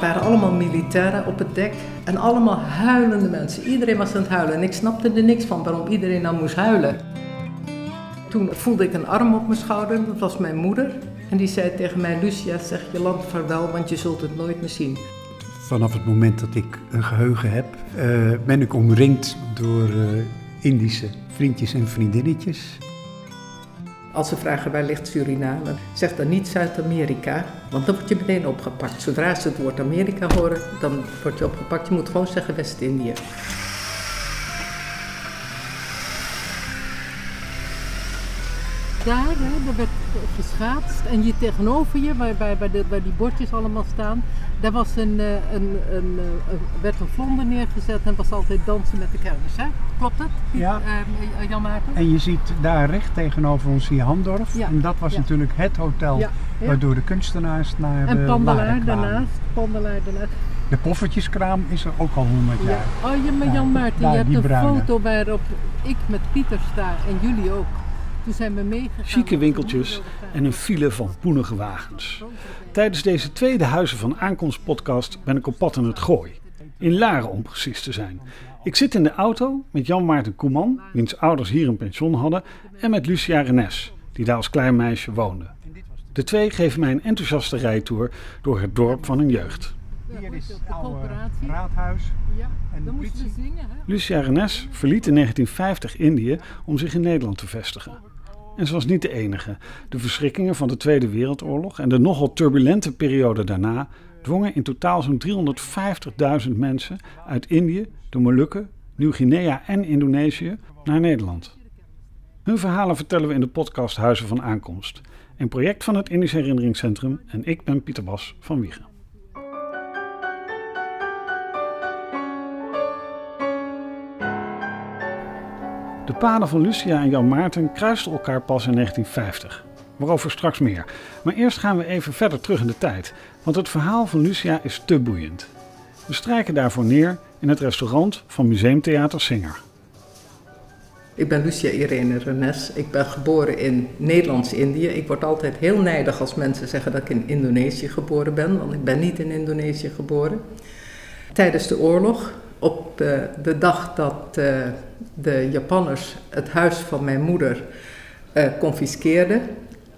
Waren allemaal militairen op het dek en allemaal huilende mensen. Iedereen was aan het huilen en ik snapte er niks van waarom iedereen nou moest huilen. Toen voelde ik een arm op mijn schouder, dat was mijn moeder. En die zei tegen mij, Lucia, zeg je land vaarwel, want je zult het nooit meer zien. Vanaf het moment dat ik een geheugen heb, uh, ben ik omringd door uh, Indische vriendjes en vriendinnetjes. Als ze vragen waar ligt Suriname, zeg dan niet Zuid-Amerika, want dan word je meteen opgepakt. Zodra ze het woord Amerika horen, dan word je opgepakt. Je moet gewoon zeggen West-Indië. Daar, hè, daar werd geschaatst en hier tegenover je, waar, waar, de, waar die bordjes allemaal staan, daar was een, eh, een, een, eh, een, werd een vlonder neergezet en was altijd dansen met de kermis. Hè? Klopt het, ja. Uh, Jan Maarten? En je ziet daar recht tegenover ons hier Handorf. Ja. En dat was ja. natuurlijk het hotel waardoor de kunstenaars naar En uh, Pandelaar daarnaast. Pandelaar daarnaast. De poffertjeskraam is er ook al honderd jaar. Oh ja, maar Jan Maarten, je hebt een bruine. foto waarop ik met Pieter sta en jullie ook. Toen zijn we meegegaan. Chique winkeltjes en een file van poenige wagens. Tijdens deze tweede Huizen van Aankomst podcast ben ik op pad in het Gooi. In Laren om precies te zijn. Ik zit in de auto met Jan Maarten Koeman, wiens ouders hier een pension hadden, en met Lucia Renes, die daar als klein meisje woonde. De twee geven mij een enthousiaste rijtour door het dorp van hun jeugd. Hier is het oude raadhuis Ja, en de politie. zingen. Lucia Renes verliet in 1950 Indië om zich in Nederland te vestigen. En ze was niet de enige. De verschrikkingen van de Tweede Wereldoorlog en de nogal turbulente periode daarna dwongen in totaal zo'n 350.000 mensen uit Indië, de Molukken, Nieuw-Guinea en Indonesië naar Nederland. Hun verhalen vertellen we in de podcast Huizen van Aankomst, een project van het Indisch Herinneringscentrum en ik ben Pieter Bas van Wiegen. De paden van Lucia en Jan Maarten kruisten elkaar pas in 1950. Waarover straks meer. Maar eerst gaan we even verder terug in de tijd, want het verhaal van Lucia is te boeiend. We strijken daarvoor neer in het restaurant van Museumtheater Singer. Ik ben Lucia Irene Renes. Ik ben geboren in Nederlands-Indië. Ik word altijd heel nijdig als mensen zeggen dat ik in Indonesië geboren ben, want ik ben niet in Indonesië geboren. Tijdens de oorlog, op de, dag dat uh, de Japanners het huis van mijn moeder uh, confiskeerden,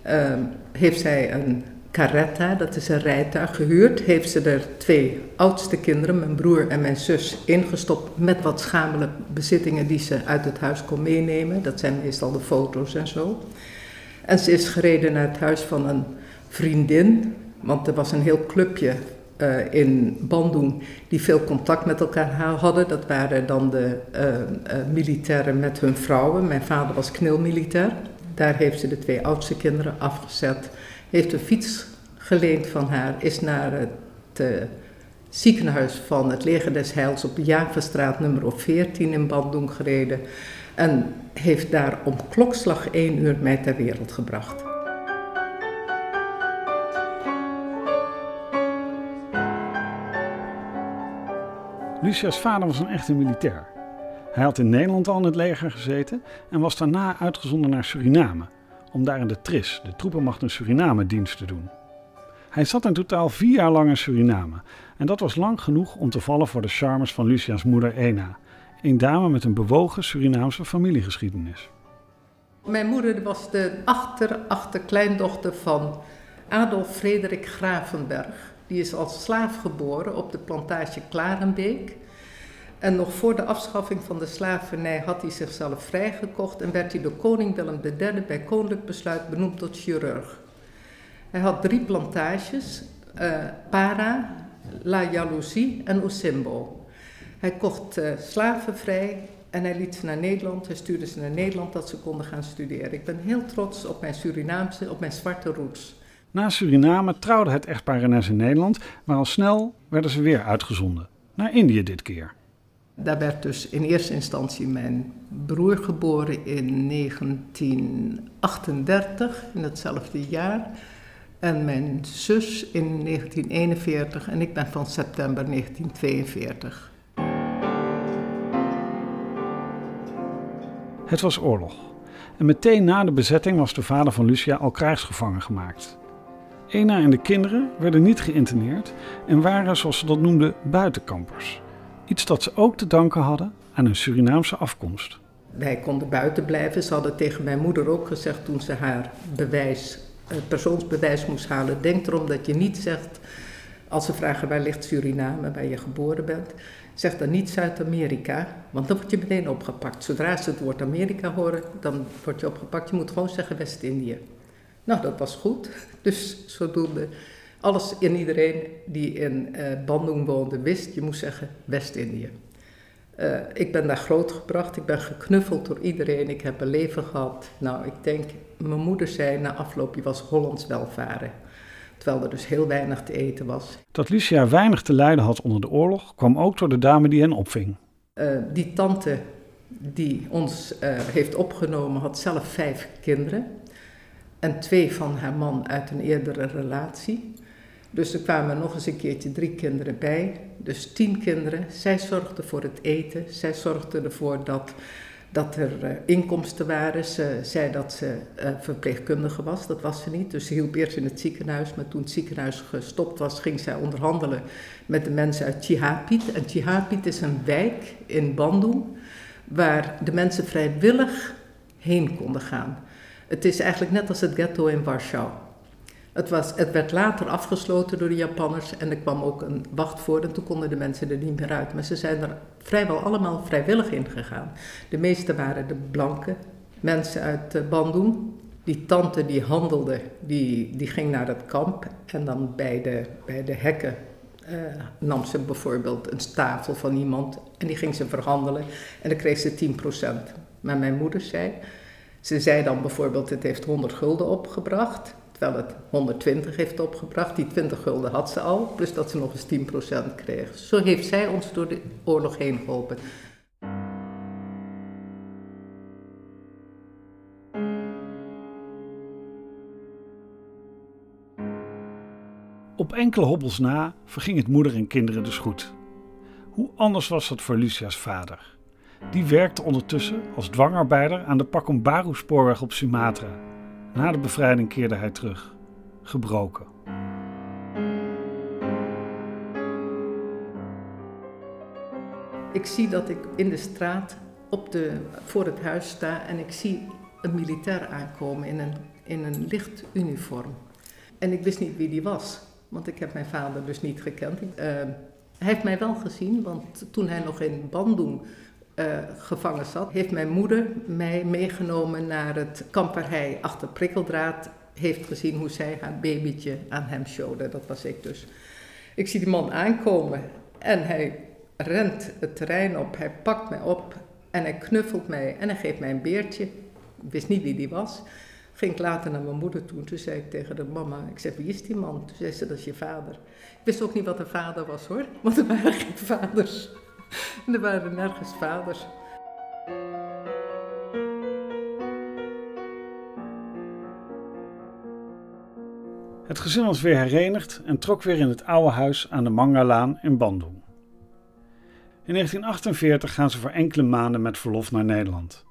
uh, heeft zij een carretta, dat is een rijtuig, gehuurd. Heeft ze er twee oudste kinderen, mijn broer en mijn zus, ingestopt met wat schamele bezittingen die ze uit het huis kon meenemen. Dat zijn meestal de foto's en zo. En ze is gereden naar het huis van een vriendin, want er was een heel clubje uh, in Bandung die veel contact met elkaar hadden. Dat waren dan de uh, uh, militairen met hun vrouwen. Mijn vader was knilmilitair. Daar heeft ze de twee oudste kinderen afgezet. Heeft een fiets geleend van haar, is naar het ziekenhuis van het Leger des Heils op de Javerstraat nummer 14 in Bandung gereden. En heeft daar om klokslag 1 uur mij ter wereld gebracht. Lucia's vader was een echte militair. Hij had in Nederland al in het leger gezeten en was daarna uitgezonden naar Suriname, om daar in de TRIS, de troepenmacht in Suriname, dienst te doen. Hij zat in totaal vier jaar lang in Suriname en dat was lang genoeg om te vallen voor de charmes van Lucia's moeder Ena, een dame met een bewogen Surinaamse familiegeschiedenis. Mijn moeder was de achter-achterkleindochter van Adolf Frederik Gravenberg. Die is als slaaf geboren op de plantage Klarenbeek. En nog voor de afschaffing van de slavernij had hij zichzelf vrijgekocht en werd hij door koning Willem III bij koninklijk besluit benoemd tot chirurg. Hij had drie plantages, uh, Para, La Jalousie en Osimbo. Hij kocht uh, slaven vrij en hij liet ze naar Nederland, hij stuurde ze naar Nederland dat ze konden gaan studeren. Ik ben heel trots op mijn Surinaamse, op mijn zwarte roots. Na Suriname trouwde het echtpaar Renes in Nederland, maar al snel werden ze weer uitgezonden. Naar Indië dit keer. Daar werd dus in eerste instantie mijn broer geboren in 1938, in hetzelfde jaar. En mijn zus in 1941 en ik ben van september 1942. Het was oorlog. En meteen na de bezetting was de vader van Lucia al krijgsgevangen gemaakt. Ena en de kinderen werden niet geïnterneerd en waren, zoals ze dat noemden, buitenkampers. Iets dat ze ook te danken hadden aan hun Surinaamse afkomst. Wij konden buiten blijven. Ze hadden tegen mijn moeder ook gezegd toen ze haar bewijs, eh, persoonsbewijs moest halen: denk erom dat je niet zegt, als ze vragen waar ligt Suriname, waar je geboren bent, zeg dan niet Zuid-Amerika, want dan word je meteen opgepakt. Zodra ze het woord Amerika horen, dan word je opgepakt. Je moet gewoon zeggen West-Indië. Nou, dat was goed. Dus zodoende alles en iedereen die in uh, Bandung woonde wist, je moest zeggen West-Indië. Uh, ik ben daar grootgebracht, ik ben geknuffeld door iedereen, ik heb een leven gehad. Nou, ik denk, mijn moeder zei na afloop, je was Hollands welvaren. Terwijl er dus heel weinig te eten was. Dat Lucia weinig te lijden had onder de oorlog, kwam ook door de dame die hen opving. Uh, die tante die ons heeft opgenomen had zelf vijf kinderen. En twee van haar man uit een eerdere relatie. Dus er kwamen nog eens een keertje drie kinderen bij. Dus tien kinderen. Zij zorgde voor het eten. Zij zorgde ervoor dat, dat er uh, inkomsten waren. Ze zei dat ze uh, verpleegkundige was. Dat was ze niet. Dus ze hielp eerst in het ziekenhuis. Maar toen het ziekenhuis gestopt was, ging zij onderhandelen met de mensen uit Chihapit. En Chihapit is een wijk in Bandung waar de mensen vrijwillig heen konden gaan. Het is eigenlijk net als het ghetto in Warschau. Het, was, het werd later afgesloten door de Japanners en er kwam ook een wacht voor en toen konden de mensen er niet meer uit. Maar ze zijn er vrijwel allemaal vrijwillig in gegaan. De meeste waren de blanke mensen uit uh, Bandung. Die tante die handelde, die, die ging naar het kamp en dan bij de, bij de hekken uh, nam ze bijvoorbeeld een tafel van iemand en die ging ze verhandelen en dan kreeg ze 10%. Maar mijn moeder zei, ze zei dan bijvoorbeeld het heeft 100 gulden opgebracht terwijl het 120 heeft opgebracht. Die 20 gulden had ze al, plus dat ze nog eens 10% kreeg. Zo heeft zij ons door de oorlog heen geholpen. Op enkele hobbels na verging het moeder en kinderen dus goed. Hoe anders was dat voor Lucia's vader? Die werkte ondertussen als dwangarbeider aan de Pakumbaru-spoorweg op Sumatra na de bevrijding keerde hij terug, gebroken. Ik zie dat ik in de straat op de, voor het huis sta en ik zie een militair aankomen in een, in een licht uniform. En ik wist niet wie die was, want ik heb mijn vader dus niet gekend. Uh, hij heeft mij wel gezien, want toen hij nog in Bandung uh, gevangen zat, heeft mijn moeder mij meegenomen naar het kamp waar hij achter prikkeldraad heeft gezien hoe zij haar babytje aan hem showde. Dat was ik dus. Ik zie die man aankomen en hij rent het terrein op, hij pakt mij op en hij knuffelt mij en hij geeft mij een beertje. Ik wist niet wie die was. Ging ik later naar mijn moeder toe. Toen zei ik tegen de mama, ik zei, wie is die man? Toen zei ze, dat is je vader. Ik wist ook niet wat een vader was hoor, want er waren geen vaders. er waren nergens vaders. Het gezin was weer herenigd en trok weer in het oude huis aan de Mangalaan in Bandung. In 1948 gaan ze voor enkele maanden met verlof naar Nederland.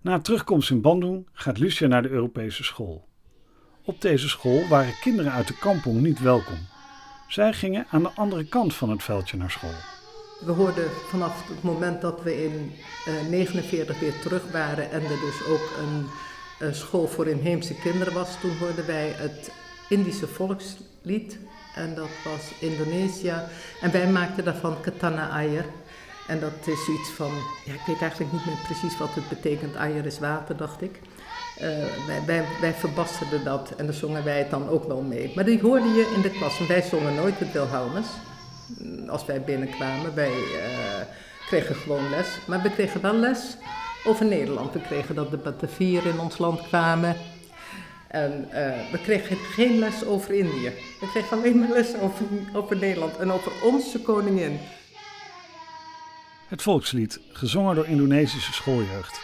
Na terugkomst in Bandung gaat Lucia naar de Europese school. Op deze school waren kinderen uit de kampong niet welkom. Zij gingen aan de andere kant van het veldje naar school. We hoorden vanaf het moment dat we in 1949 uh, weer terug waren en er dus ook een school voor inheemse kinderen was, toen hoorden wij het Indische volkslied en dat was Indonesië. En wij maakten daarvan Katana Ayer. En dat is iets van, ja, ik weet eigenlijk niet meer precies wat het betekent. Ayer is water, dacht ik. Uh, wij, wij, verbasterden dat en dan zongen wij het dan ook wel mee. Maar die hoorde je in de klas. En wij zongen nooit het Wilhelmus als wij binnenkwamen. Wij uh, kregen gewoon les. Maar we kregen wel les over Nederland. We kregen dat de Batavieren in ons land kwamen. En uh, we kregen geen les over Indië. We kregen alleen maar les over, over Nederland en over onze koningin. Het volkslied, gezongen door Indonesische schooljeugd.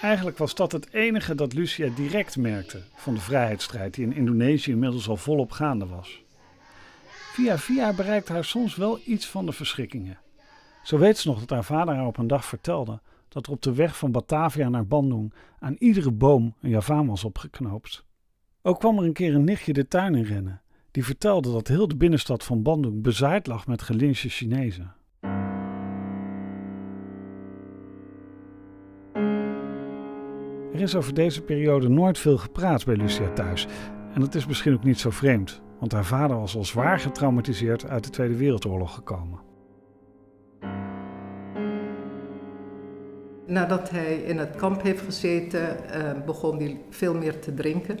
Eigenlijk was dat het enige dat Lucia direct merkte van de vrijheidsstrijd die in Indonesië inmiddels al volop gaande was. Via via bereikt haar soms wel iets van de verschrikkingen. Zo weet ze nog dat haar vader haar op een dag vertelde dat er op de weg van Batavia naar Bandung aan iedere boom een javaan was opgeknoopt. Ook kwam er een keer een nichtje de tuin in rennen Die vertelde dat heel de binnenstad van Bandung bezaaid lag met gelynchte Chinezen. Er is over deze periode nooit veel gepraat bij Lucia thuis. En dat is misschien ook niet zo vreemd, want haar vader was al zwaar getraumatiseerd uit de Tweede Wereldoorlog gekomen. Nadat hij in het kamp heeft gezeten, eh, begon hij veel meer te drinken.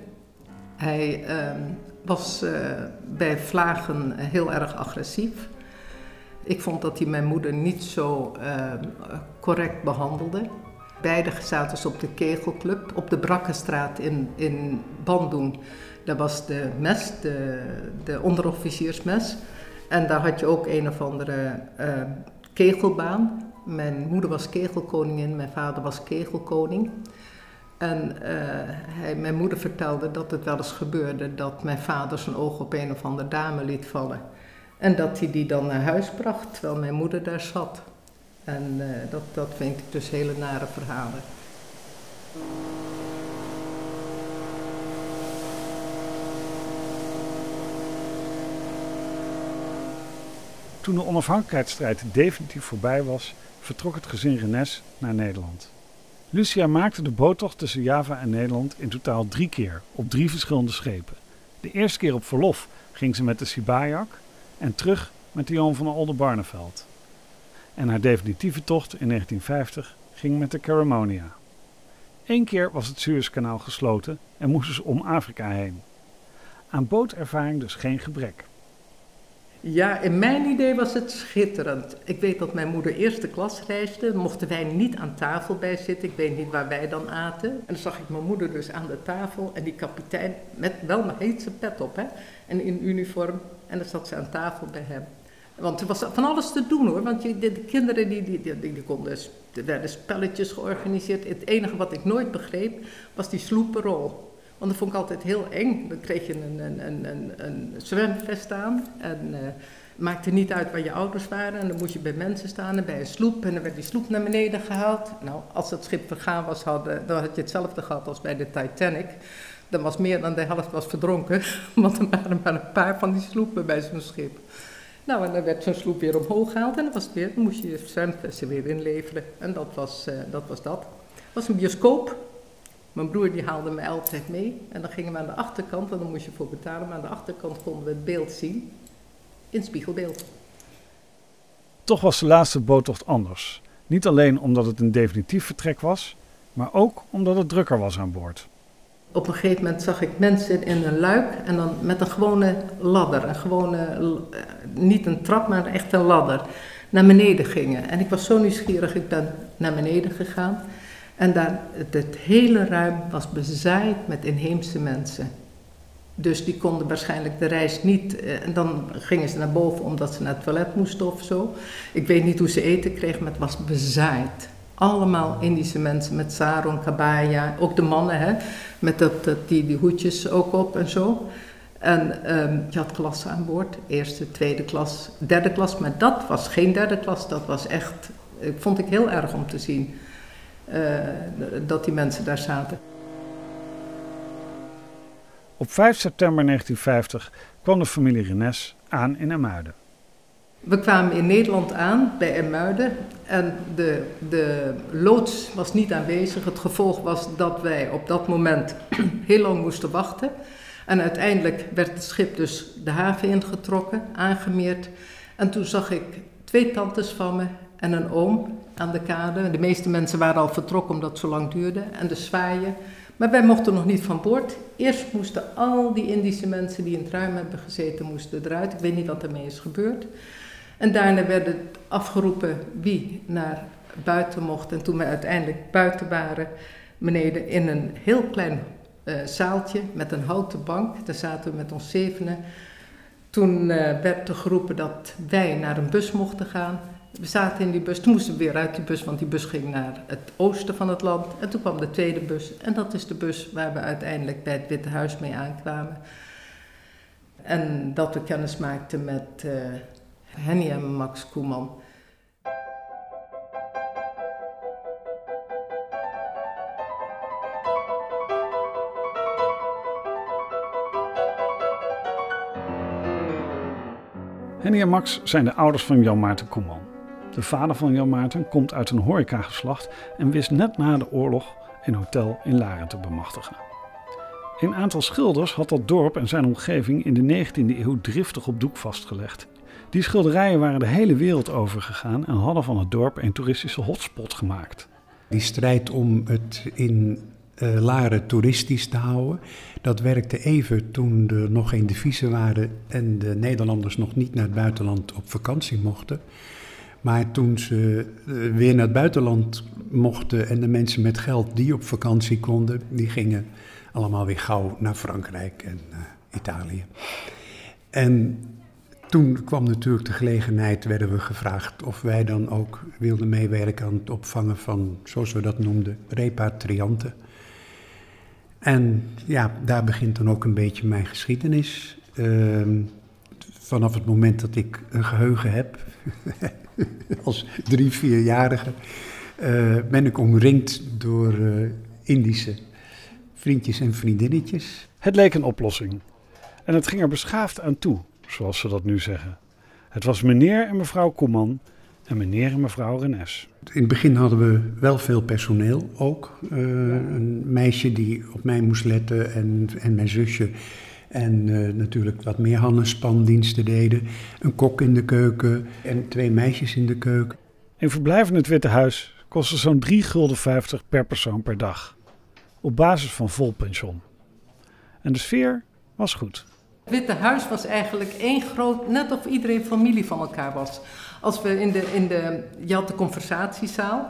Hij ehm, was uh, bij vlagen heel erg agressief. Ik vond dat hij mijn moeder niet zo ehm, correct behandelde. Beide zaten ze op de kegelclub op de Brakkenstraat in, in Bandung. Daar was de mes, de, de onderofficiersmes. En daar had je ook een of andere uh, kegelbaan. Mijn moeder was kegelkoningin, mijn vader was kegelkoning. En uh, hij, mijn moeder vertelde dat het wel eens gebeurde dat mijn vader zijn oog op een of andere dame liet vallen. En dat hij die dan naar huis bracht terwijl mijn moeder daar zat. En uh, dat, dat vind ik dus hele nare verhalen. Toen de onafhankelijkheidsstrijd definitief voorbij was, vertrok het gezin Renes naar Nederland. Lucia maakte de boottocht tussen Java en Nederland in totaal drie keer op drie verschillende schepen. De eerste keer op verlof ging ze met de Sibajak en terug met de Johan van Oldenbarneveld en haar definitieve tocht in 1950 ging met de Caramonia. Eén keer was het Suezkanaal gesloten en moesten ze om Afrika heen. Aan bootervaring dus geen gebrek. Ja, in mijn idee was het schitterend. Ik weet dat mijn moeder eerste klas reisde. Mochten wij niet aan tafel bij zitten. Ik weet niet waar wij dan aten. En dan zag ik mijn moeder dus aan de tafel. En die kapitein met wel mijn heetse pet op. Hè, en in uniform. En dan zat ze aan tafel bij hem. Want er was van alles te doen hoor. Want de, kinderen die, die, die, die, konden, er werden spelletjes georganiseerd. Het enige wat ik nooit begreep was die sloepenrol. Want dat vond ik altijd heel eng. Dan kreeg je een, een, een, een, een aan. En uh, maakte niet uit waar je ouders waren. En dan moest je bij mensen staan en bij een sloep. En dan werd die sloep naar beneden gehaald. Nou, als het schip vergaan was, hadden, dan had je hetzelfde gehad als bij de Titanic. Dan was meer dan de helft was verdronken. Want er waren maar een paar van die sloepen bij zo'n schip. Nou, en dan werd zo'n sloep weer omhoog gehaald en dan, was weer, moest je je zwemvesten weer inleveren. En dat was, uh, dat was dat. Het was een bioscoop. Mijn broer die haalde me altijd mee. En dan gingen we aan de achterkant, en dan moest je voor betalen, maar aan de achterkant konden we het beeld zien. In spiegelbeeld. Toch was de laatste boottocht anders. Niet alleen omdat het een definitief vertrek was, maar ook omdat het drukker was aan boord. Op een gegeven moment zag ik mensen in een luik en dan met een gewone ladder, een gewone, eh, niet een trap, maar echt een ladder, naar beneden gingen. En ik was zo nieuwsgierig, ik ben naar beneden gegaan. En daar, het, hele ruim was bezaaid met inheemse mensen. Dus die konden waarschijnlijk de reis niet. Eh, en dan gingen ze naar boven omdat ze naar het toilet moesten of zo. Ik weet niet hoe ze eten kregen, maar het was bezaaid. Allemaal Indische mensen met sarong, kabaya. Ook de mannen, hè, met dat, die, die hoedjes ook op en zo. En um, je had klassen aan boord, eerste, tweede klas, derde klas. Maar dat was geen derde klas, dat was echt, ik vond ik heel erg om te zien dat die mensen daar zaten. Op 5 september 1950 kwam de familie Renes aan in Amuiden. We kwamen in Nederland aan bij Emuiden en de, de loods was niet aanwezig. Het gevolg was dat wij op dat moment heel lang moesten wachten. En uiteindelijk werd het schip dus de haven ingetrokken, aangemeerd. En toen zag ik twee tantes van me en een oom aan de kade. De meeste mensen waren al vertrokken omdat het zo lang duurde. En de zwaaien. Maar wij mochten nog niet van boord. Eerst moesten al die Indische mensen die in het ruim hebben gezeten, moesten eruit. Ik weet niet wat ermee is gebeurd. En daarna werd het afgeroepen wie naar buiten mocht. En toen we uiteindelijk buiten waren, beneden in een heel klein uh, zaaltje met een houten bank, daar zaten we met ons zevenen. Toen uh, werd er geroepen dat wij naar een bus mochten gaan. We zaten in die bus, toen moesten we weer uit die bus, want die bus ging naar het oosten van het land. En toen kwam de tweede bus, en dat is de bus waar we uiteindelijk bij het Witte Huis mee aankwamen. En dat we kennis maakten met uh, Henny en Max Koeman. Henny en Max zijn de ouders van Jan Maarten Koeman. De vader van Jan Maarten komt uit een horecageslacht en wist net na de oorlog een hotel in Laren te bemachtigen. Een aantal schilders had dat dorp en zijn omgeving in de 19e eeuw driftig op doek vastgelegd. Die schilderijen waren de hele wereld overgegaan en hadden van het dorp een toeristische hotspot gemaakt. Die strijd om het in uh, Laren toeristisch te houden, dat werkte even toen er nog geen deviezen waren en de Nederlanders nog niet naar het buitenland op vakantie mochten. Maar toen ze eh, weer naar het buitenland mochten en de mensen met geld die op vakantie konden, die gingen allemaal weer gauw naar Frankrijk en uh, Italië. En toen kwam natuurlijk de gelegenheid, werden we gevraagd of wij dan ook wilden meewerken aan het opvangen van, zoals we dat noemden, repatrianten. En ja, daar begint dan ook een beetje mijn geschiedenis. Uh, vanaf het moment dat ik een geheugen heb, als drie, vierjarige, uh, ben ik omringd door uh, Indische vriendjes en vriendinnetjes. Het leek een oplossing. En het ging er beschaafd aan toe, zoals ze dat nu zeggen. Het was meneer en mevrouw Koeman en meneer en mevrouw Renes. In het begin hadden we wel veel personeel ook. Uh, een meisje die op mij moest letten en, en mijn zusje. En uh, natuurlijk wat meer Hannes-spandiensten deden. Een kok in de keuken en twee meisjes in de keuken. Een verblijf in het Witte Huis kostte zo'n 3,50 gulden per persoon per dag. Op basis van vol pension. En de sfeer was goed. Het Witte Huis was eigenlijk één groot, net of iedereen familie van elkaar was. Als we in de, in de, je had de conversatiezaal.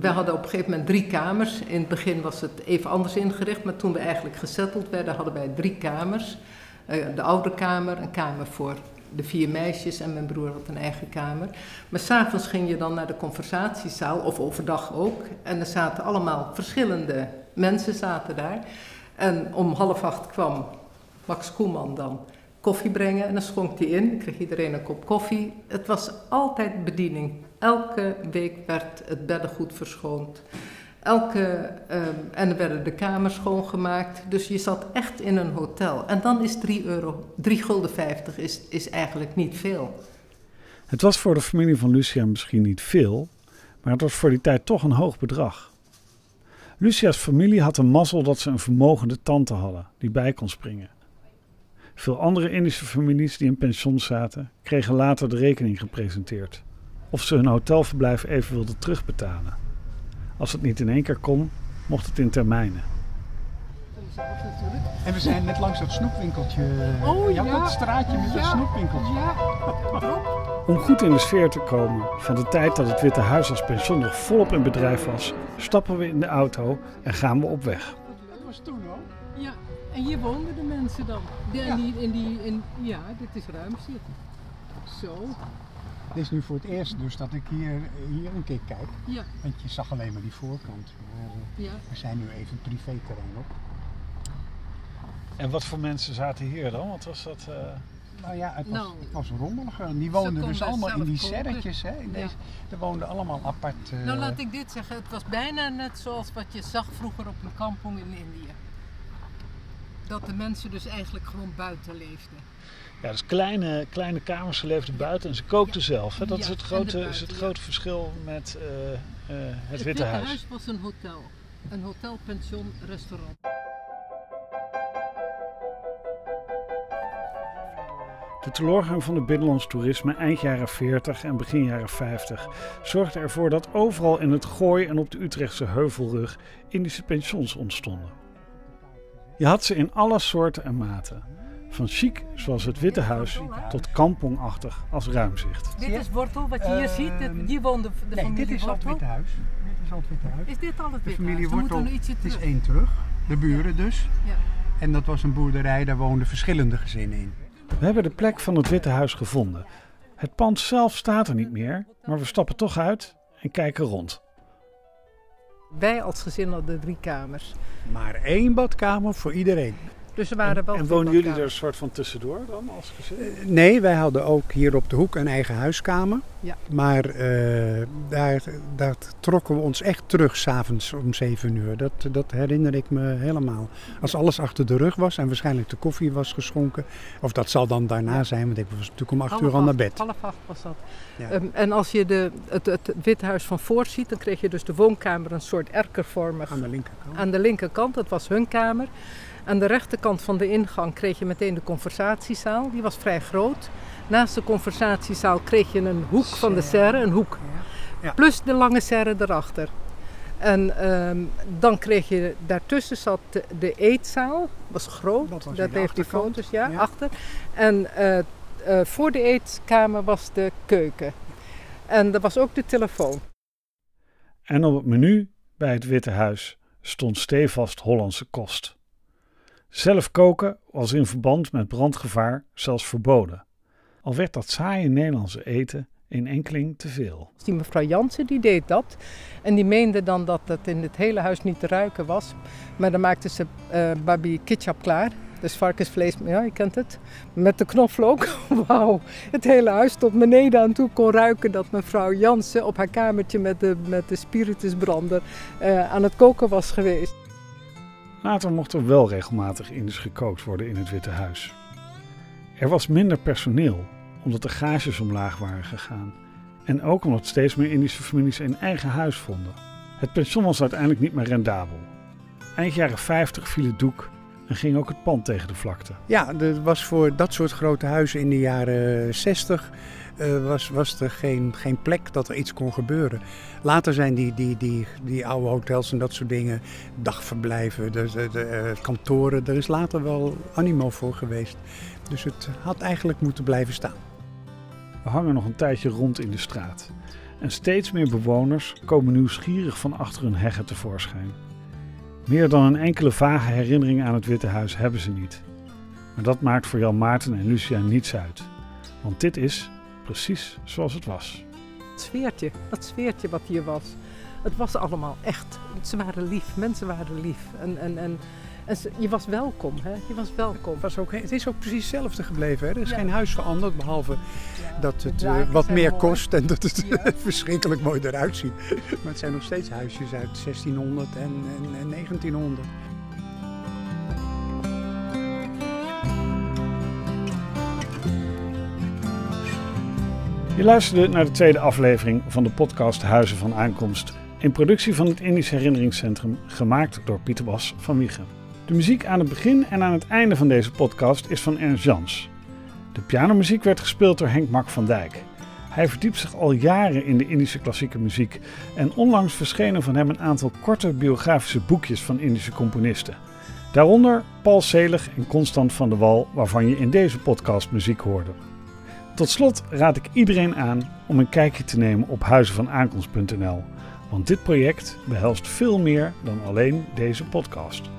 We hadden op een gegeven moment drie kamers. In het begin was het even anders ingericht, maar toen we eigenlijk gesetteld werden, hadden wij drie kamers. Uh, de oude kamer, een kamer voor de vier meisjes en mijn broer had een eigen kamer. Maar s'avonds ging je dan naar de conversatiezaal, of overdag ook. En er zaten allemaal verschillende mensen zaten daar. En om half acht kwam Max Koeman dan koffie brengen en dan schonk hij in. Kreeg iedereen een kop koffie. Het was altijd bediening. Elke week werd het beddengoed verschoond. Elke, um, en er werden de kamers schoongemaakt. Dus je zat echt in een hotel. En dan is 3 euro, 3 gulden 50 is, is eigenlijk niet veel. Het was voor de familie van Lucia misschien niet veel, maar het was voor die tijd toch een hoog bedrag. Lucia's familie had een mazzel dat ze een vermogende tante hadden die bij kon springen. Veel andere Indische families die in pension zaten, kregen later de rekening gepresenteerd. Of ze hun hotelverblijf even wilden terugbetalen. Als het niet in één keer kon, mocht het in termijnen. En we zijn net langs dat snoepwinkeltje. Oh ja, ja. dat straatje met ja. dat snoepwinkeltje. Ja, Om goed in de sfeer te komen van de tijd dat het Witte Huis als pension nog volop in bedrijf was, stappen we in de auto en gaan we op weg. Dat was toen hoor. En hier woonden de mensen dan. De, Ja. in die, in die, in, ja, dit is ruim zitten. Zo, Dit is nu voor het eerst dus dat ik hier, hier een keer kijk. ja, Want je zag alleen maar die voorkant. Maar eh, ja. we zijn nu even privéterrein op. En wat voor mensen zaten hier dan? Wat was dat? Nou ja, het was, Nou, het was rommeliger. Die ze woonden dus allemaal in die serretjes. Hè? In Ja. deze, er woonden allemaal apart. eh, Nou, laat ik dit zeggen. Het was bijna net zoals wat je zag vroeger op een kampong in Indië. Dat de mensen dus eigenlijk gewoon buiten leefden. Ja, dus kleine, kleine kamers, ze leefden buiten en ze kookten zelf. Hè? Dat Ja, is het grote, is het ja. grote verschil met eh, eh, het, Witte Huis. was een hotel. Een hotel, pension, restaurant. De teleurgang van het binnenlands toerisme eind jaren 40 en begin jaren 50 zorgde ervoor dat overal in het Gooi en op de Utrechtse Heuvelrug Indische pensions ontstonden. Je had ze in alle soorten en maten. Van chic, zoals het Witte Huis, tot kampongachtig als ruimzicht. Dit is Wortel, wat je hier Ehm, ziet. Dit- Hier woonde de nee, familie dit is al het Wortel. Witte Huis. Dit is al het Witte Huis. Is dit al het De Witte familie Huis? Dan moeten Wortel het is één terug. De buren dus. Ja. En dat was een boerderij, daar woonden verschillende gezinnen in. We hebben de plek van het Witte Huis gevonden. Het pand zelf staat er niet meer, maar we stappen toch uit en kijken rond. Wij als gezin hadden drie kamers. Maar één badkamer voor iedereen. Dus er waren wel En veel wonen jullie er een soort van tussendoor dan als gezin? Eh, Nee, wij hadden ook hier op de hoek een eigen huiskamer. Ja. Maar eh, daar, daar trokken we ons echt terug s'avonds om 7 uur. Dat, dat herinner ik me helemaal. Als alles achter de rug was en waarschijnlijk de koffie was geschonken. Of dat zal dan daarna zijn, want ik was natuurlijk om 8 Half uur al naar acht- bed. Half acht was dat. Ja. Ehm, en als je de, het, het Witte Huis van voor ziet, dan kreeg je dus de woonkamer een soort erkervormig Aan de linkerkant. aan de linkerkant. Dat was hun kamer. Aan de rechterkant van de ingang kreeg je meteen de conversatiezaal. Die was vrij groot. Naast de conversatiezaal kreeg je een hoek van de serre, een hoek. Ja. Plus de lange serre erachter. En ehm, dan kreeg je, daartussen zat de, de eetzaal, was groot. Dat was dat aan de heeft die foto's, ja, Ja. achter. En eh, eh, voor de eetkamer was de keuken. En er was ook de telefoon. En op het menu bij het Witte Huis stond stevast Hollandse kost. Zelf koken was in verband met brandgevaar zelfs verboden. Al werd dat saaie Nederlandse eten in enkeling te veel. Die mevrouw Jansen die deed dat. En die meende dan dat het in het hele huis niet te ruiken was. Maar dan maakte ze eh babi ketchup klaar. Dus varkensvlees, ja, je kent het. Met de knoflook. Wauw. Het hele huis tot beneden aan toe kon ruiken dat mevrouw Jansen op haar kamertje met de, met de spiritusbrander eh, aan het koken was geweest. Later mocht er wel regelmatig Indisch gekookt worden in het Witte Huis. Er was minder personeel, omdat de gages omlaag waren gegaan. En ook omdat steeds meer Indische families een eigen huis vonden. Het pension was uiteindelijk niet meer rendabel. Eind jaren 50 viel het doek en ging ook het pand tegen de vlakte. Ja, er was voor dat soort grote huizen in de jaren 60 eh, was, was er geen, geen plek dat er iets kon gebeuren. Later zijn die, die, die, die oude hotels en dat soort dingen, dagverblijven, de, de, de, eh, kantoren, er is later wel animo voor geweest. Dus het had eigenlijk moeten blijven staan. We hangen nog een tijdje rond in de straat. En steeds meer bewoners komen nieuwsgierig van achter hun heggen tevoorschijn. Meer dan een enkele vage herinnering aan het Witte Huis hebben ze niet. Maar dat maakt voor Jan Maarten en Lucia niets uit. Want dit is precies zoals het was. Het sfeertje, dat sfeertje wat hier was. Het was allemaal echt. Ze waren lief, mensen waren lief. En, en, en, je was welkom, hè? Je was welkom. Het, was ook, het is ook precies hetzelfde gebleven. Hè? Er is Ja. geen huis veranderd, behalve dat het eh, wat meer mooi. kost en dat het Ja. verschrikkelijk mooi eruit ziet. Maar het zijn nog steeds huisjes uit 1600 en, en, en 1900. Je luisterde naar de tweede aflevering van de podcast Huizen van Aankomst. In productie van het Indisch Herinneringscentrum, gemaakt door Pieter Bas van Wiegen. De muziek aan het begin en aan het einde van deze podcast is van Ernst Jans. De pianomuziek werd gespeeld door Henk Mak van Dijk. Hij verdiept zich al jaren in de Indische klassieke muziek en onlangs verschenen van hem een aantal korte biografische boekjes van Indische componisten. Daaronder Paul Selig en Constant van der Wal, waarvan je in deze podcast muziek hoorde. Tot slot raad ik iedereen aan om een kijkje te nemen op huizenvanaankomst.nl, want dit project behelst veel meer dan alleen deze podcast.